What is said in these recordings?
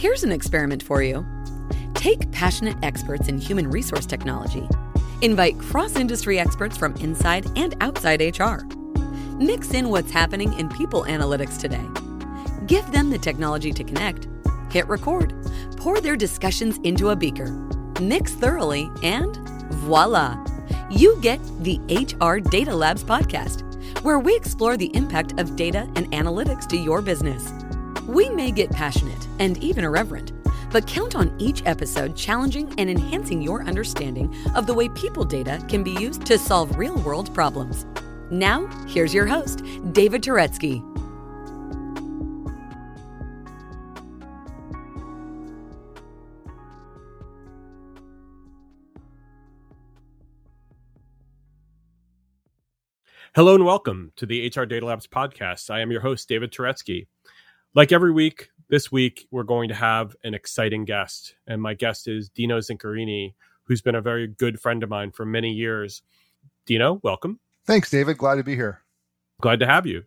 Here's an experiment for you. Take passionate experts in human resource technology. Invite cross industry experts from inside and outside HR. Mix in what's happening in people analytics today. Give them the technology to connect, hit record, pour their discussions into a beaker, mix thoroughly, and voila! You get the HR Data Labs podcast, where we explore the impact of data and analytics to your business. We may get passionate and even irreverent but count on each episode challenging and enhancing your understanding of the way people data can be used to solve real world problems. Now, here's your host, David Turetsky. Hello and welcome to the HR Data Labs podcast. I am your host, David Turetsky. Like every week, this week we're going to have an exciting guest, and my guest is Dino Zincarini, who's been a very good friend of mine for many years. Dino, welcome. Thanks, David. Glad to be here. Glad to have you.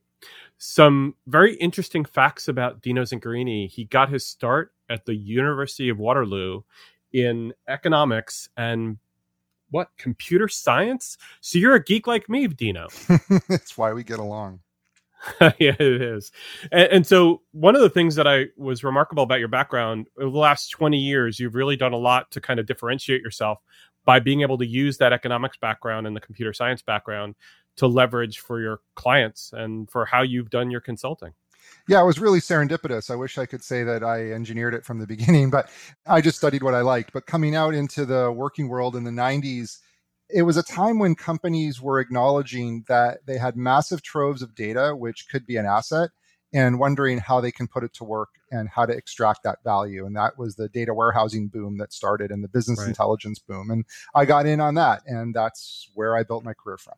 Some very interesting facts about Dino Zincarini. He got his start at the University of Waterloo in economics and what computer science. So you're a geek like me, Dino. That's why we get along. yeah, it is. And, and, so, one of the things that I was remarkable about your background over the last 20 years, you've really done a lot to kind of differentiate yourself by being able to use that economics background and the computer science background to leverage for your clients and for how you've done your consulting. Yeah, it was really serendipitous. I wish I could say that I engineered it from the beginning, but I just studied what I liked. But coming out into the working world in the 90s, it was a time when companies were acknowledging that they had massive troves of data, which could be an asset, and wondering how they can put it to work and how to extract that value. And that was the data warehousing boom that started and the business right. intelligence boom. And I got in on that, and that's where I built my career from.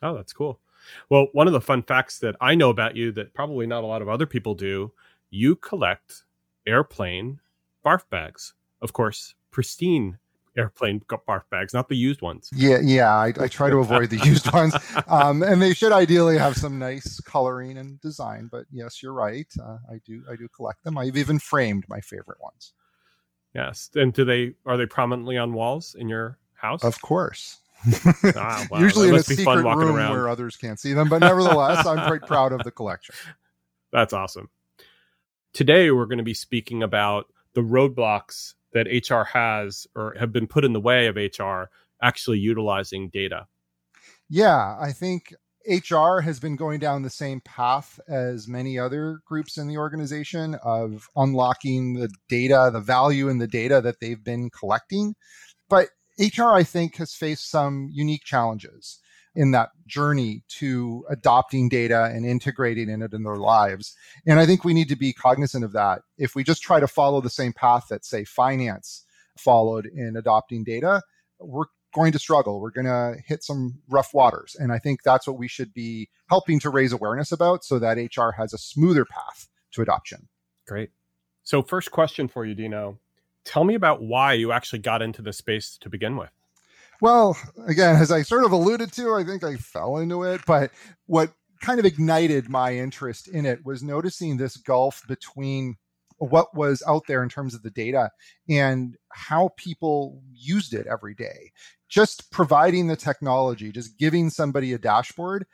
Oh, that's cool. Well, one of the fun facts that I know about you that probably not a lot of other people do, you collect airplane barf bags. Of course, pristine airplane barf bags, not the used ones. Yeah, yeah, I, I try to avoid the used ones, um, and they should ideally have some nice coloring and design. But yes, you're right. Uh, I do, I do collect them. I've even framed my favorite ones. Yes, and do they are they prominently on walls in your house? Of course. ah, wow. Usually in a secret room around. where others can't see them, but nevertheless, I'm quite proud of the collection. That's awesome. Today, we're going to be speaking about the roadblocks that HR has or have been put in the way of HR actually utilizing data? Yeah, I think HR has been going down the same path as many other groups in the organization of unlocking the data, the value in the data that they've been collecting. But HR, I think, has faced some unique challenges in that journey to adopting data and integrating in it in their lives. And I think we need to be cognizant of that. If we just try to follow the same path that, say, finance followed in adopting data, we're going to struggle. We're going to hit some rough waters. And I think that's what we should be helping to raise awareness about so that HR has a smoother path to adoption. Great. So, first question for you, Dino. Tell me about why you actually got into this space to begin with. Well, again, as I sort of alluded to, I think I fell into it, but what kind of ignited my interest in it was noticing this gulf between what was out there in terms of the data and how people used it every day. Just providing the technology, just giving somebody a dashboard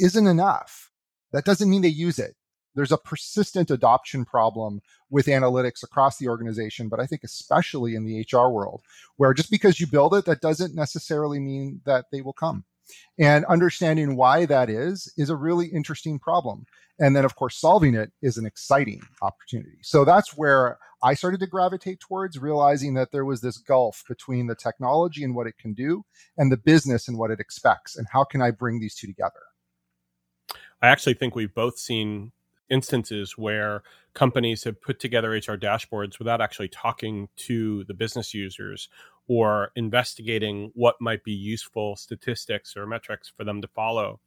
isn't enough. That doesn't mean they use it there's a persistent adoption problem with analytics across the organization, but I think especially in the HR world, where just because you build it, that doesn't necessarily mean that they will come. And understanding why that is, is a really interesting problem. And then, of course, solving it is an exciting opportunity. So that's where I started to gravitate towards realizing that there was this gulf between the technology and what it can do and the business and what it expects. And how can I bring these two together? I actually think we've both seen instances where companies have put together HR dashboards without actually talking to the business users or investigating what might be useful statistics or metrics for them to follow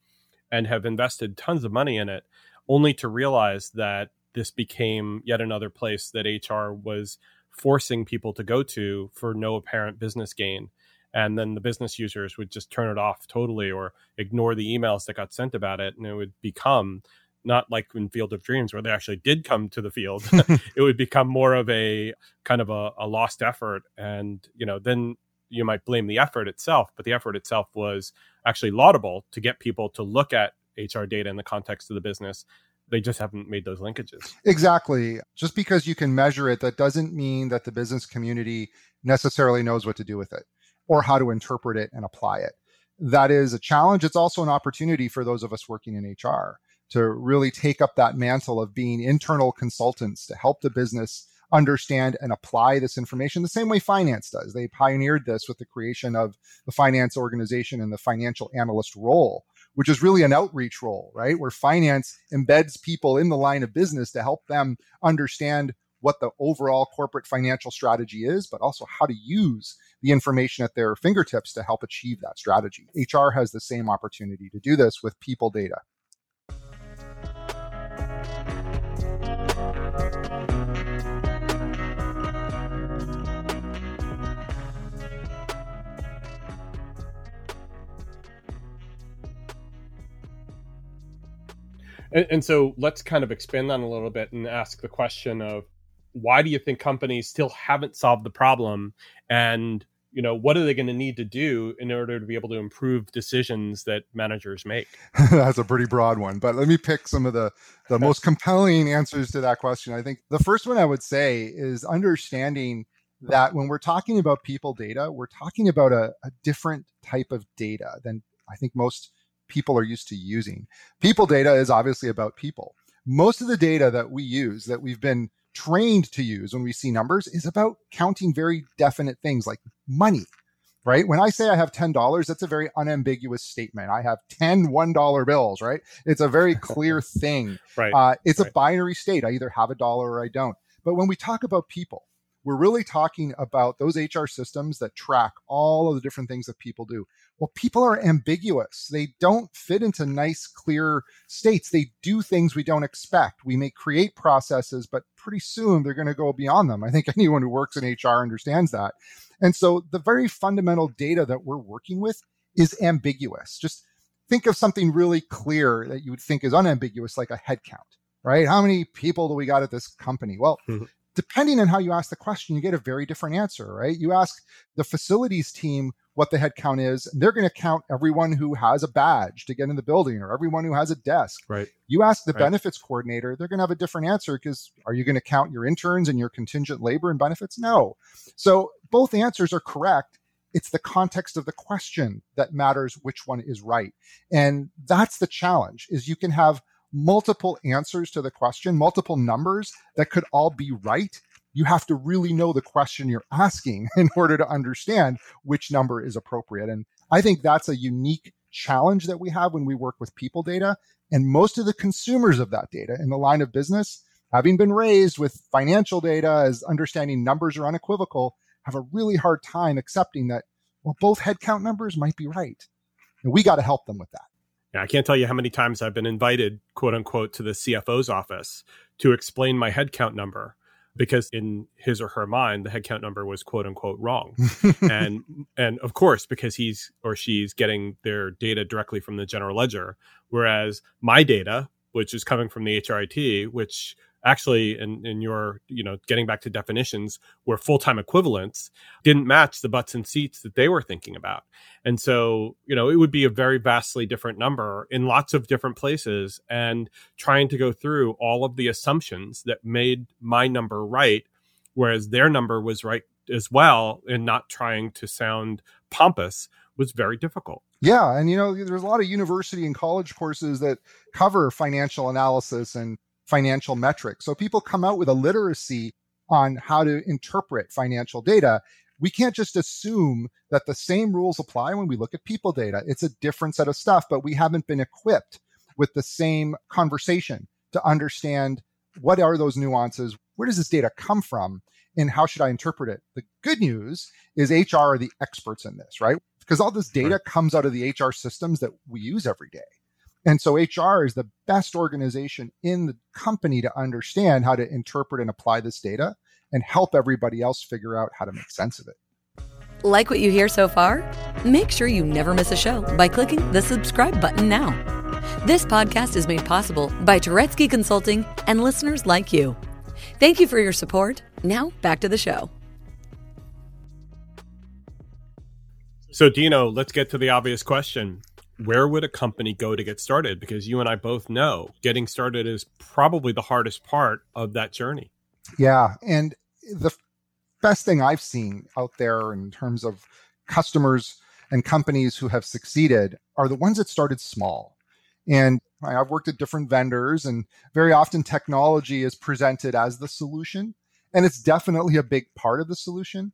and have invested tons of money in it only to realize that this became yet another place that HR was forcing people to go to for no apparent business gain. And then the business users would just turn it off totally or ignore the emails that got sent about it and it would become not like in Field of Dreams where they actually did come to the field. it would become more of a kind of a, a lost effort. And, you know, then you might blame the effort itself, but the effort itself was actually laudable to get people to look at HR data in the context of the business. They just haven't made those linkages. Exactly. Just because you can measure it, that doesn't mean that the business community necessarily knows what to do with it or how to interpret it and apply it. That is a challenge. It's also an opportunity for those of us working in HR to really take up that mantle of being internal consultants to help the business understand and apply this information the same way finance does. They pioneered this with the creation of the finance organization and the financial analyst role, which is really an outreach role, right? Where finance embeds people in the line of business to help them understand what the overall corporate financial strategy is, but also how to use the information at their fingertips to help achieve that strategy. HR has the same opportunity to do this with people data. And, and so let's kind of expand on a little bit and ask the question of why do you think companies still haven't solved the problem? And you know what are they going to need to do in order to be able to improve decisions that managers make? That's a pretty broad one but let me pick some of the the most compelling answers to that question. I think the first one i would say is understanding that when we're talking about people data we're talking about a, a different type of data than i think most people are used to using. People data is obviously about people. Most of the data that we use, that we've been trained to use when we see numbers, is about counting very definite things like money, right? When I say I have $10, that's a very unambiguous statement. I have 10 $1 bills, right? It's a very clear thing. right. Uh, it's right. a binary state. I either have a dollar or I don't. But when we talk about people, we're really talking about those HR systems that track all of the different things that people do. Well, people are ambiguous. They don't fit into nice, clear states. They do things we don't expect. We may create processes, but pretty soon they're going to go beyond them. I think anyone who works in HR understands that. And so the very fundamental data that we're working with is ambiguous. Just think of something really clear that you would think is unambiguous, like a headcount right? How many people do we got at this company? Well, mm-hmm depending on how you ask the question, you get a very different answer, right? You ask the facilities team what the headcount is, and they're going to count everyone who has a badge to get in the building or everyone who has a desk. Right. You ask the right. benefits coordinator, they're going to have a different answer because are you going to count your interns and your contingent labor and benefits? No. So both answers are correct. It's the context of the question that matters which one is right. And that's the challenge is you can have multiple answers to the question, multiple numbers that could all be right, you have to really know the question you're asking in order to understand which number is appropriate. And I think that's a unique challenge that we have when we work with people data. And most of the consumers of that data in the line of business, having been raised with financial data as understanding numbers are unequivocal, have a really hard time accepting that, well, both headcount numbers might be right. And we got to help them with that. Yeah, I can't tell you how many times I've been invited, quote unquote, to the CFO's office to explain my headcount number because in his or her mind the headcount number was quote unquote wrong. And and of course because he's or she's getting their data directly from the general ledger whereas my data which is coming from the HRIT which actually in, in your you know getting back to definitions where full-time equivalents didn't match the butts and seats that they were thinking about. And so you know it would be a very vastly different number in lots of different places and trying to go through all of the assumptions that made my number right whereas their number was right as well and not trying to sound pompous was very difficult. Yeah and you know there's a lot of university and college courses that cover financial analysis and financial metrics. So people come out with a literacy on how to interpret financial data. We can't just assume that the same rules apply when we look at people data. It's a different set of stuff, but we haven't been equipped with the same conversation to understand what are those nuances? Where does this data come from? And how should I interpret it? The good news is HR are the experts in this, right? Because all this data comes out of the HR systems that we use every day. And so HR is the best organization in the company to understand how to interpret and apply this data and help everybody else figure out how to make sense of it. Like what you hear so far? Make sure you never miss a show by clicking the subscribe button now. This podcast is made possible by Turetsky Consulting and listeners like you. Thank you for your support. Now, back to the show. So, Dino, let's get to the obvious question. Where would a company go to get started? Because you and I both know getting started is probably the hardest part of that journey. Yeah. And the best thing I've seen out there in terms of customers and companies who have succeeded are the ones that started small. And I've worked at different vendors, and very often technology is presented as the solution. And it's definitely a big part of the solution,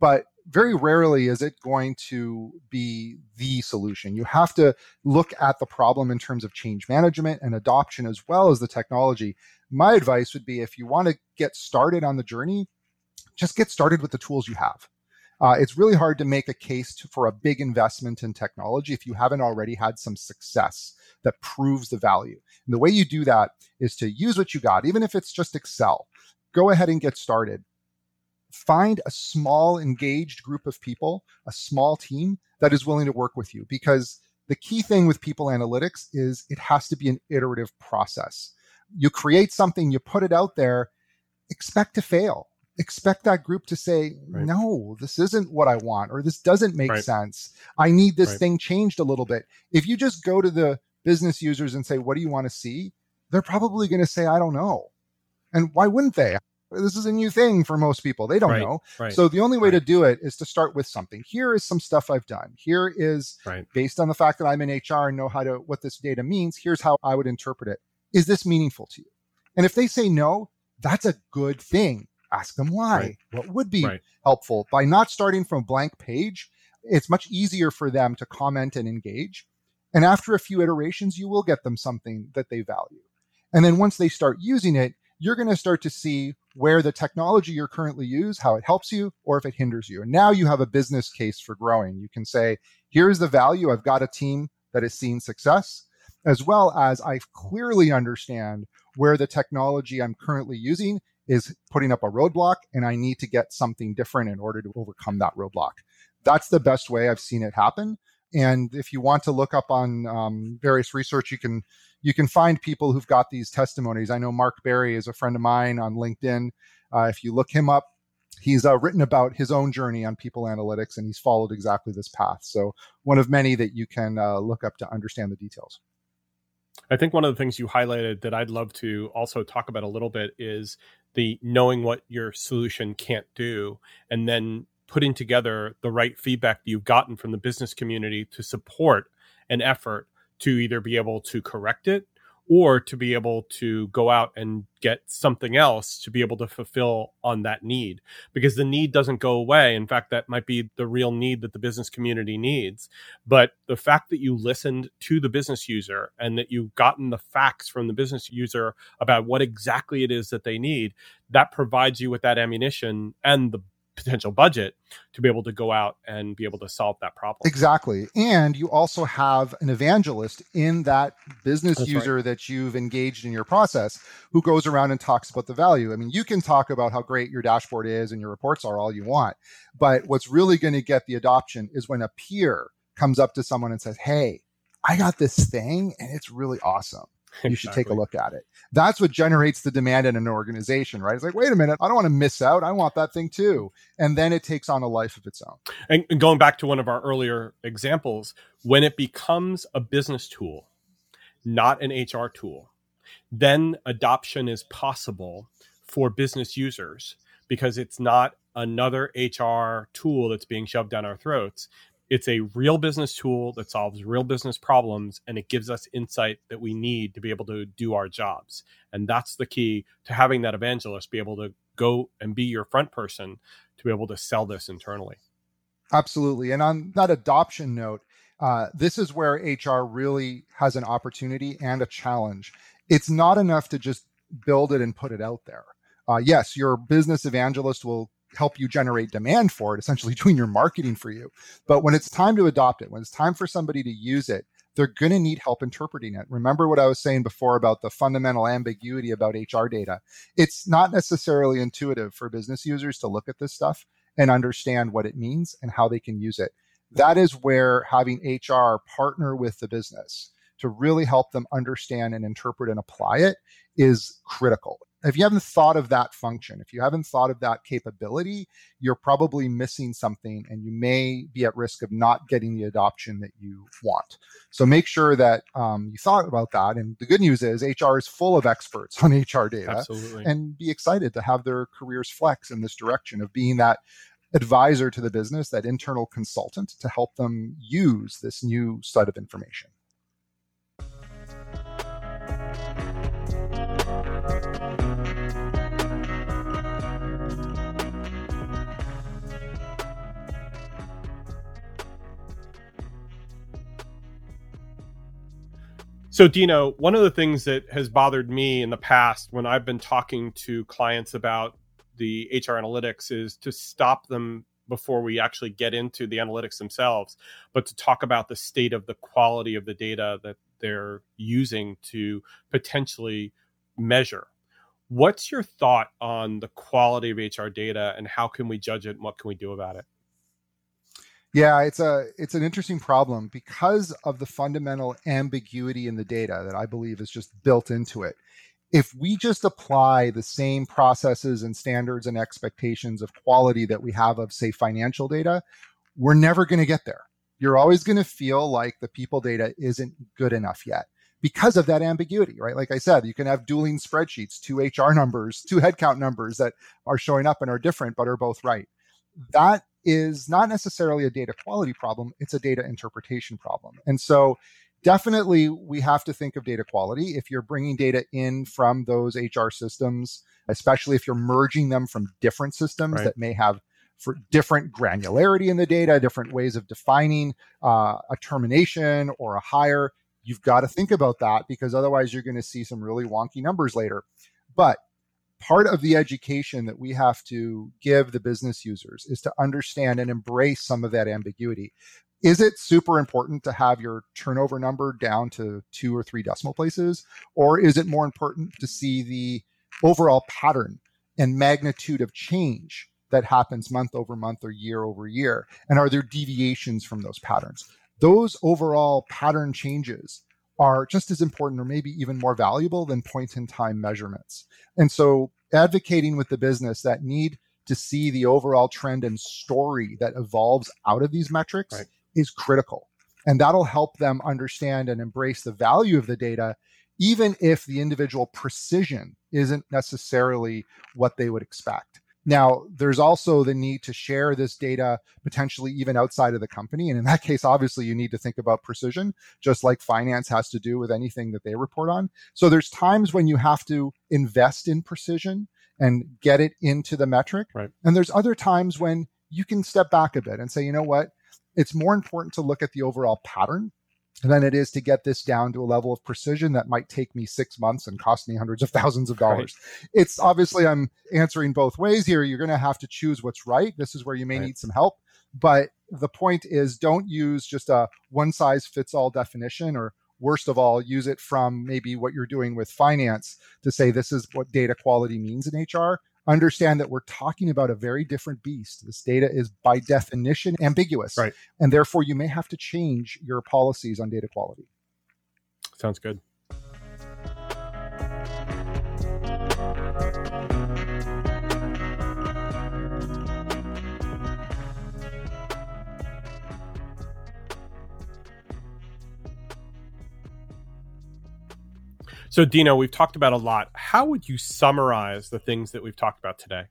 but very rarely is it going to be the solution. You have to look at the problem in terms of change management and adoption as well as the technology. My advice would be if you want to get started on the journey, just get started with the tools you have. Uh, it's really hard to make a case to, for a big investment in technology if you haven't already had some success that proves the value. And the way you do that is to use what you got, even if it's just Excel. Go ahead and get started. Find a small, engaged group of people, a small team that is willing to work with you. Because the key thing with people analytics is it has to be an iterative process. You create something, you put it out there, expect to fail expect that group to say, right. no, this isn't what I want, or this doesn't make right. sense. I need this right. thing changed a little bit. If you just go to the business users and say, What do you want to see? They're probably going to say, I don't know. And why wouldn't they? This is a new thing for most people. They don't right, know. Right, so the only way right. to do it is to start with something. Here is some stuff I've done. Here is based on the fact that I'm in HR and know how to what this data means. Here's how I would interpret it. Is this meaningful to you? And if they say no, that's a good thing. Ask them why. What would be helpful by not starting from a blank page? It's much easier for them to comment and engage. And after a few iterations, you will get them something that they value. And then once they start using it, you're going to start to see where the technology you're currently use, how it helps you or if it hinders you. And now you have a business case for growing. You can say, here's the value. I've got a team that has seen success, as well as I clearly understand where the technology I'm currently using is putting up a roadblock and I need to get something different in order to overcome that roadblock. That's the best way I've seen it happen. And if you want to look up on um, various research, you can you can find people who've got these testimonies. I know Mark Berry is a friend of mine on LinkedIn. Uh, if you look him up, he's uh, written about his own journey on people analytics, and he's followed exactly this path. So one of many that you can uh, look up to understand the details. I think one of the things you highlighted that I'd love to also talk about a little bit is the knowing what your solution can't do, and then putting together the right feedback that you've gotten from the business community to support an effort to either be able to correct it or to be able to go out and get something else to be able to fulfill on that need. Because the need doesn't go away. In fact that might be the real need that the business community needs. But the fact that you listened to the business user and that you've gotten the facts from the business user about what exactly it is that they need that provides you with that ammunition and the potential budget to be able to go out and be able to solve that problem. Exactly. And you also have an evangelist in that business That's user right. that you've engaged in your process who goes around and talks about the value. I mean, you can talk about how great your dashboard is and your reports are all you want, but what's really going to get the adoption is when a peer comes up to someone and says, Hey, I got this thing and it's really awesome you should take a look at it. That's what generates the demand in an organization, right? It's like, wait a minute, I don't want to miss out. I want that thing too. And then it takes on a life of its own. And, and going back to one of our earlier examples, when it becomes a business tool, not an HR tool, then adoption is possible for business users because it's not another HR tool that's being shoved down our throats it's a real business tool that solves real business problems and it gives us insight that we need to be able to do our jobs. And that's the key to having that evangelist be able to go and be your front person to be able to sell this internally. Absolutely. And on that adoption note uh, this is where hr really has an opportunity and a challenge. It's not enough to just build it and put it out there. Uh, yes your business evangelist will help you generate demand for it, essentially doing your marketing for you. But when it's time to adopt it, when it's time for somebody to use it, they're going to need help interpreting it. Remember what I was saying before about the fundamental ambiguity about HR data. It's not necessarily intuitive for business users to look at this stuff and understand what it means and how they can use it. That is where having HR partner with the business to really help them understand and interpret and apply it is critical if you haven't thought of that function, if you haven't thought of that capability, you're probably missing something and you may be at risk of not getting the adoption that you want. So make sure that um, you thought about that. And the good news is HR is full of experts on HR data. Absolutely. And be excited to have their careers flex in this direction of being that advisor to the business, that internal consultant to help them use this new set of information. So, Dino, one of the things that has bothered me in the past when I've been talking to clients about the HR analytics is to stop them before we actually get into the analytics themselves, but to talk about the state of the quality of the data that they're using to potentially measure. What's your thought on the quality of HR data and how can we judge it and what can we do about it? Yeah, it's a it's an interesting problem because of the fundamental ambiguity in the data that I believe is just built into it. If we just apply the same processes and standards and expectations of quality that we have of say financial data, we're never going to get there. You're always going to feel like the people data isn't good enough yet because of that ambiguity, right? Like I said, you can have dueling spreadsheets, two HR numbers, two headcount numbers that are showing up and are different but are both right. That is not necessarily a data quality problem, it's a data interpretation problem. And so definitely we have to think of data quality. If you're bringing data in from those HR systems, especially if you're merging them from different systems right. that may have for different granularity in the data, different ways of defining uh, a termination or a hire, you've got to think about that because otherwise you're going to see some really wonky numbers later. But part of the education that we have to give the business users is to understand and embrace some of that ambiguity. Is it super important to have your turnover number down to two or three decimal places? Or is it more important to see the overall pattern and magnitude of change that happens month over month or year over year? And are there deviations from those patterns? Those overall pattern changes are just as important or maybe even more valuable than point in time measurements. And so advocating with the business that need to see the overall trend and story that evolves out of these metrics right. is critical. And that'll help them understand and embrace the value of the data, even if the individual precision isn't necessarily what they would expect. Now, there's also the need to share this data potentially even outside of the company. And in that case, obviously, you need to think about precision, just like finance has to do with anything that they report on. So there's times when you have to invest in precision and get it into the metric. Right. And there's other times when you can step back a bit and say, you know what? It's more important to look at the overall pattern than it is to get this down to a level of precision that might take me six months and cost me hundreds of thousands of dollars. Right. It's obviously I'm answering both ways here. You're going to have to choose what's right. This is where you may right. need some help. But the point is, don't use just a one size fits all definition or worst of all, use it from maybe what you're doing with finance to say this is what data quality means in HR understand that we're talking about a very different beast. This data is by definition ambiguous. Right. And therefore, you may have to change your policies on data quality. Sounds good. So, Dino, we've talked about a lot. How would you summarize the things that we've talked about today?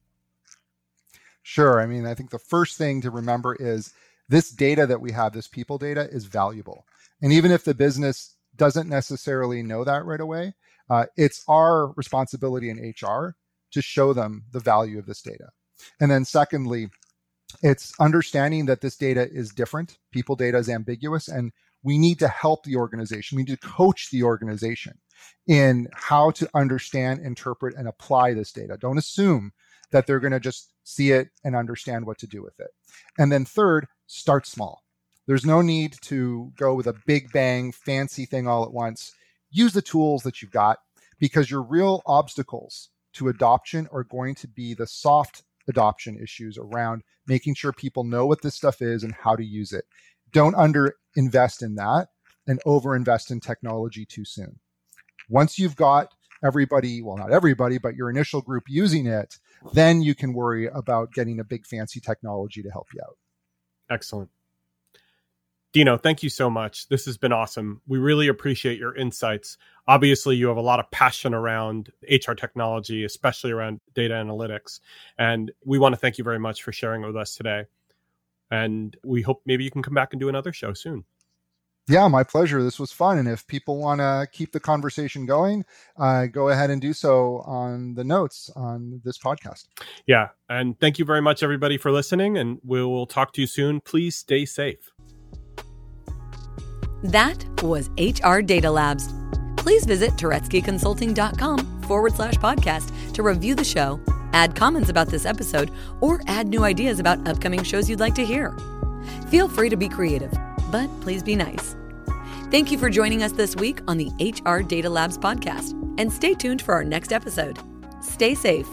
Sure. I mean, I think the first thing to remember is this data that we have, this people data, is valuable. And even if the business doesn't necessarily know that right away, uh, it's our responsibility in HR to show them the value of this data. And then, secondly, it's understanding that this data is different. People data is ambiguous, and we need to help the organization. We need to coach the organization in how to understand, interpret, and apply this data. Don't assume that they're going to just see it and understand what to do with it. And then third, start small. There's no need to go with a big bang, fancy thing all at once. Use the tools that you've got because your real obstacles to adoption are going to be the soft adoption issues around making sure people know what this stuff is and how to use it. Don't under invest in that and over invest in technology too soon. Once you've got everybody, well, not everybody, but your initial group using it, then you can worry about getting a big fancy technology to help you out. Excellent. Dino, thank you so much. This has been awesome. We really appreciate your insights. Obviously, you have a lot of passion around HR technology, especially around data analytics. And we want to thank you very much for sharing with us today. And we hope maybe you can come back and do another show soon. Yeah, my pleasure. This was fun. And if people want to keep the conversation going, uh, go ahead and do so on the notes on this podcast. Yeah. And thank you very much, everybody, for listening. And we will talk to you soon. Please stay safe. That was HR Data Labs. Please visit turetskyconsulting.com forward slash podcast to review the show, add comments about this episode, or add new ideas about upcoming shows you'd like to hear. Feel free to be creative, but please be nice. Thank you for joining us this week on the HR Data Labs podcast, and stay tuned for our next episode. Stay safe.